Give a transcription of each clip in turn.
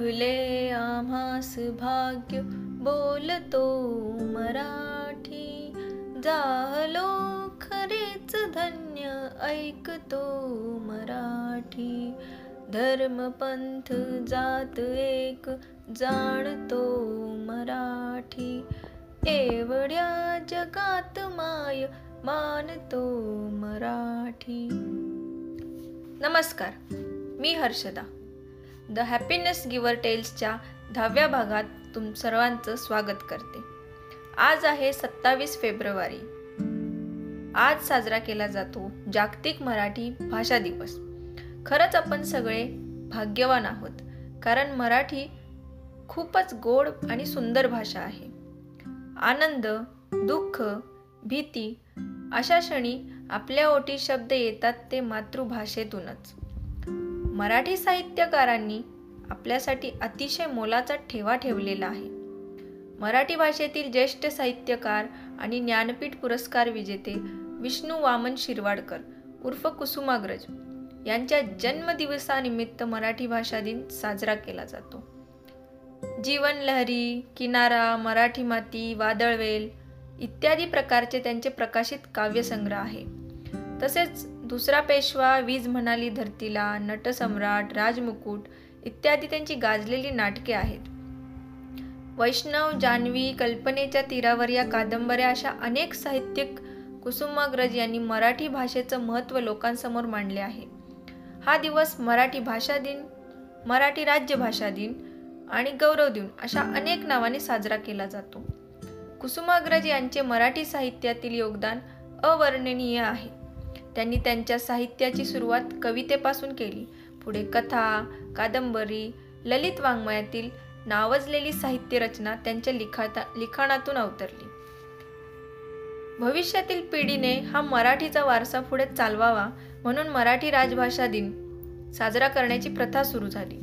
लाभले आम्हास भाग्य बोलतो मराठी. जाहलो खरेच धन्य ऐकतो मराठी. धर्मपंथ जात एक जाणतो मराठी. एवढ्या जगात माय मानतो मराठी. नमस्कार मी हर्षदा. द हॅपीनेस गिवर टेल्सच्या दहाव्या भागात तुम सर्वांचं स्वागत करते. आज आहे सत्तावीस फेब्रुवारी. आज साजरा केला जातो जागतिक मराठी भाषा दिवस. खरंच आपण सगळे भाग्यवान आहोत कारण मराठी खूपच गोड आणि सुंदर भाषा आहे. आनंद दुःख भीती अशा क्षणी आपल्या ओटी शब्द येतात ते मातृभाषेतूनच. मराठी साहित्यकारांनी आपल्यासाठी अतिशय मोलाचा ठेवा ठेवलेला आहे. मराठी भाषेतील ज्येष्ठ साहित्यकार आणि ज्ञानपीठ पुरस्कार विजेते विष्णू वामन शिरवाडकर उर्फ कुसुमाग्रज यांच्या जन्मदिवसानिमित्त मराठी भाषा दिन साजरा केला जातो. जीवन लहरी किनारा मराठी माती वादळवेल इत्यादी प्रकारचे त्यांचे प्रकाशित काव्यसंग्रह आहे. तसेच दुसरा पेशवा वीज म्हणाली धरतीला नटसम्राट राजमुकुट इत्यादी त्यांची गाजलेली नाटके आहेत. वैष्णव जान्हवी कल्पनेच्या तीरावर या कादंबऱ्या अशा अनेक साहित्यिक कुसुमाग्रज यांनी मराठी भाषेचं महत्त्व लोकांसमोर मांडले आहे. हा दिवस मराठी भाषा दिन मराठी राज्यभाषा दिन आणि गौरव दिन अशा अनेक नावाने साजरा केला जातो. कुसुमाग्रज यांचे मराठी साहित्यातील योगदान अवर्णनीय आहे. त्यांनी त्यांच्या साहित्याची सुरुवात कवितेपासून केली. पुढे कथा कादंबरी ललित वाङ्मयातील नावजलेली साहित्य रचना त्यांच्या लिखाता लिखाणातून अवतरली. भविष्यातील पिढीने हा मराठीचा वारसा पुढे चालवावा म्हणून मराठी राजभाषा दिन साजरा करण्याची प्रथा सुरू झाली.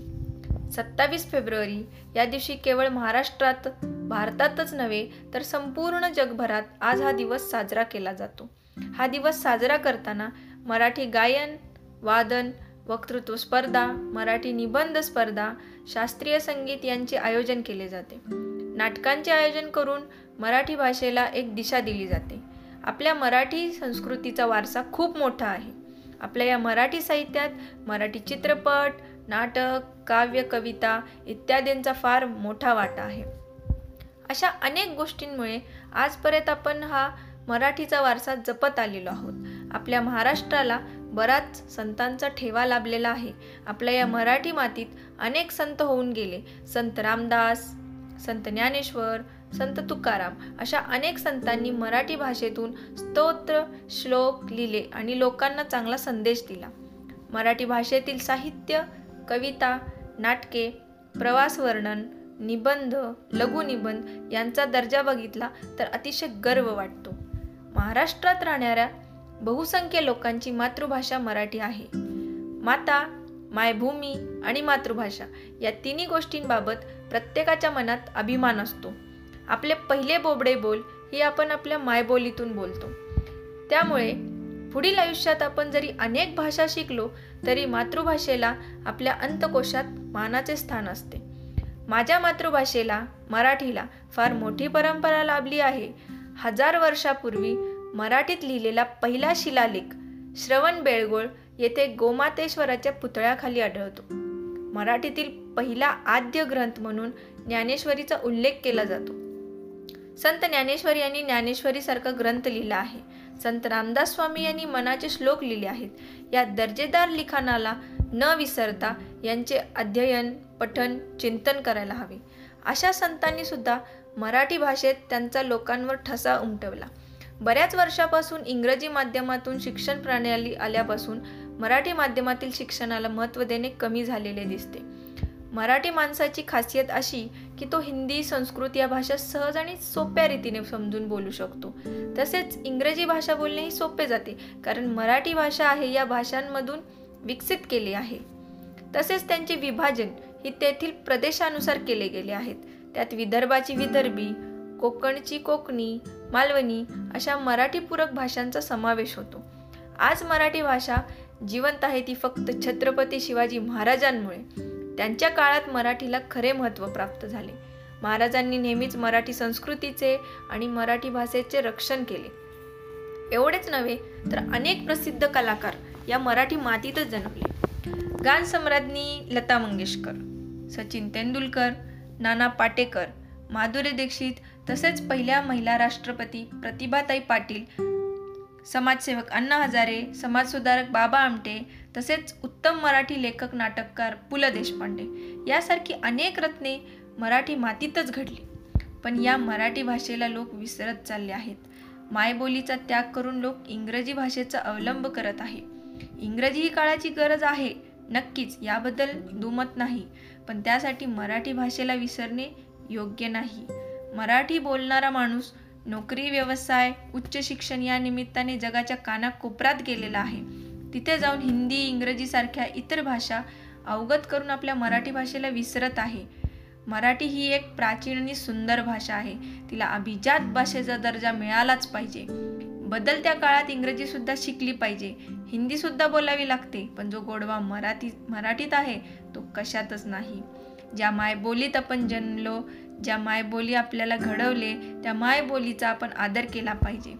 सत्तावीस फेब्रुवारी या दिवशी केवळ महाराष्ट्रात भारतातच नव्हे तर संपूर्ण जगभरात आज हा दिवस साजरा केला जातो. हा दिवस साजरा करताना मराठी गायन वादन वक्तृत्व स्पर्धा मराठी निबंध स्पर्धा शास्त्रीय संगीत यांचे आयोजन केले जाते. नाटकांचे आयोजन करून मराठी भाषेला एक दिशा दिली जाते. आपल्या मराठी संस्कृतीचा वारसा खूप मोठा आहे. आपल्या या मराठी साहित्यात मराठी चित्रपट नाटक काव्य कविता इत्यादींचा फार मोठा वाटा आहे. अशा अनेक गोष्टींमुळे आजपर्यंत आपण हा मराठीचा वारसा जपत आलेलो आहोत. आपल्या महाराष्ट्राला बराच संतांचा ठेवा लाभलेला आहे. आपल्या या मराठी मातीत अनेक संत होऊन गेले. संत रामदास संत ज्ञानेश्वर संत तुकाराम अशा अनेक संतांनी मराठी भाषेतून स्तोत्र श्लोक लिहिले आणि लोकांना चांगला संदेश दिला. मराठी भाषेतील साहित्य कविता नाटके प्रवास वर्णन निबंध लघुनिबंध यांचा दर्जा बघितला तर अतिशय गर्व वाटतो. महाराष्ट्रात राहणाऱ्या बहुसंख्य लोकांची मातृभाषा मराठी आहे. माता मायभूमी आणि मातृभाषा या तिन्ही गोष्टींबाबत प्रत्येकाच्या मनात अभिमान असतो. आपले पहिले बोबडे बोल ही आपण आपल्या मायबोलीतून बोलतो. त्यामुळे पुढील आयुष्यात आपण जरी अनेक भाषा शिकलो तरी मातृभाषेला आपल्या अंतकोशात मानाचे स्थान असते. माझ्या मातृभाषेला मराठीला फार मोठी परंपरा लाभली आहे. हजार वर्षापूर्वी मराठीत लिहिलेला पहिला शिलालेख श्रवण बेळगोळ येथे गोमातेश्वराच्या पुतळ्याखाली आढळतो. मराठीतील पहिला आद्य ग्रंथ म्हणून ज्ञानेश्वरीचा उल्लेख केला जातो. संत ज्ञानेश्वरी यांनी ज्ञानेश्वरीसारखा ग्रंथ लिहिला आहे. संत रामदास स्वामी यांनी मनाचे श्लोक लिहिले आहेत. या दर्जेदार लिखाणाला न विसरता यांचे अध्ययन पठन चिंतन करायला हवे. अशा संतांनी सुद्धा मराठी भाषेत त्यांचा लोकांवर ठसा उमटवला. बऱ्याच वर्षापासून इंग्रजी माध्यमातून शिक्षण प्रणाली आल्यापासून मराठी माध्यमातील शिक्षणाला महत्त्व देणे कमी झालेले दिसते. मराठी माणसाची खासियत अशी की तो हिंदी संस्कृत या भाषा सहज आणि सोप्या रीतीने समजून बोलू शकतो. तसेच इंग्रजी भाषा बोलणेही सोपे जाते कारण मराठी भाषा आहे या भाषांमधून विकसित केली आहे. तसेच त्यांचे विभाजन ही तेथील प्रदेशानुसार केले गेले आहेत. त्यात विदर्भाची विदर्भी कोकणची कोकणी मालवणी अशा मराठीपूरक भाषांचा समावेश होतो. आज मराठी भाषा जिवंत आहे ती फक्त छत्रपती शिवाजी महाराजांमुळे. त्यांच्या काळात मराठीला खरे महत्त्व प्राप्त झाले. महाराजांनी नेहमीच मराठी संस्कृतीचे आणि मराठी भाषेचे रक्षण केले. एवढेच नव्हे तर अनेक प्रसिद्ध कलाकार या मराठी मातीतच जन्मले. गान सम्राज्ञी लता मंगेशकर सचिन तेंडुलकर नाना पाटेकर माधुरी दीक्षित तसेच पहिल्या महिला राष्ट्रपती प्रतिभाताई पाटील समाजसेवक अण्णा हजारे समाजसुधारक बाबा आमटे तसेच उत्तम मराठी लेखक नाटककार पु ल देशपांडे यासारखी अनेक रत्ने मराठी मातीतच घडली. पण या मराठी भाषेला लोक विसरत चालले आहेत. मायबोलीचा त्याग करून लोक इंग्रजी भाषेचा अवलंब करत आहे. इंग्रजी ही काळाची गरज आहे. नक्कीच याबद्दल दुमत नाही. पण त्यासाठी मराठी भाषेला विसरणे योग्य नाही. मराठी बोलणारा माणूस नोकरी व्यवसाय उच्च शिक्षण या निमित्ताने जगाच्या कानाकोपऱ्यात गेलेला आहे. तिथे जाऊन हिंदी इंग्रजीसारख्या इतर भाषा अवगत करून आपल्या मराठी भाषेला विसरत आहे. मराठी ही एक प्राचीन आणि सुंदर भाषा आहे. तिला अभिजात भाषेचा दर्जा मिळालाच पाहिजे. बदलत्या काळात इंग्रजी सुद्धा शिकली पाहिजे. हिंदी सुद्धा बोलावी लागते पण जो गोडवा मराठी मराठीत आहे तो कशातच नाही. ज्या मायबोलीत आपण जन्मलो ज्या मायबोली आपल्याला घडवले त्या मायबोलीचा आपण आदर केला पाहिजे.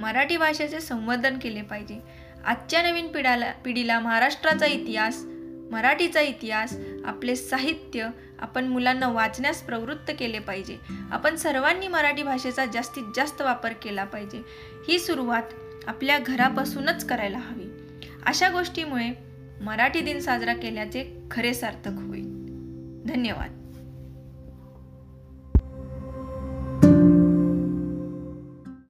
मराठी भाषेचे संवर्धन केले पाहिजे. आजच्या नवीन पिढाला पिढीला महाराष्ट्राचा इतिहास मराठीचा इतिहास आपले साहित्य आपण मुलांना वाचण्यास प्रवृत्त केले पाहिजे. आपण सर्वांनी मराठी भाषेचा जास्तीत जास्त वापर केला पाहिजे. ही सुरुवात आपल्या घरापासूनच करायला हवी. अशा गोष्टीमुळे मराठी दिन साजरा केल्याचे खरे सार्थक होईल. धन्यवाद.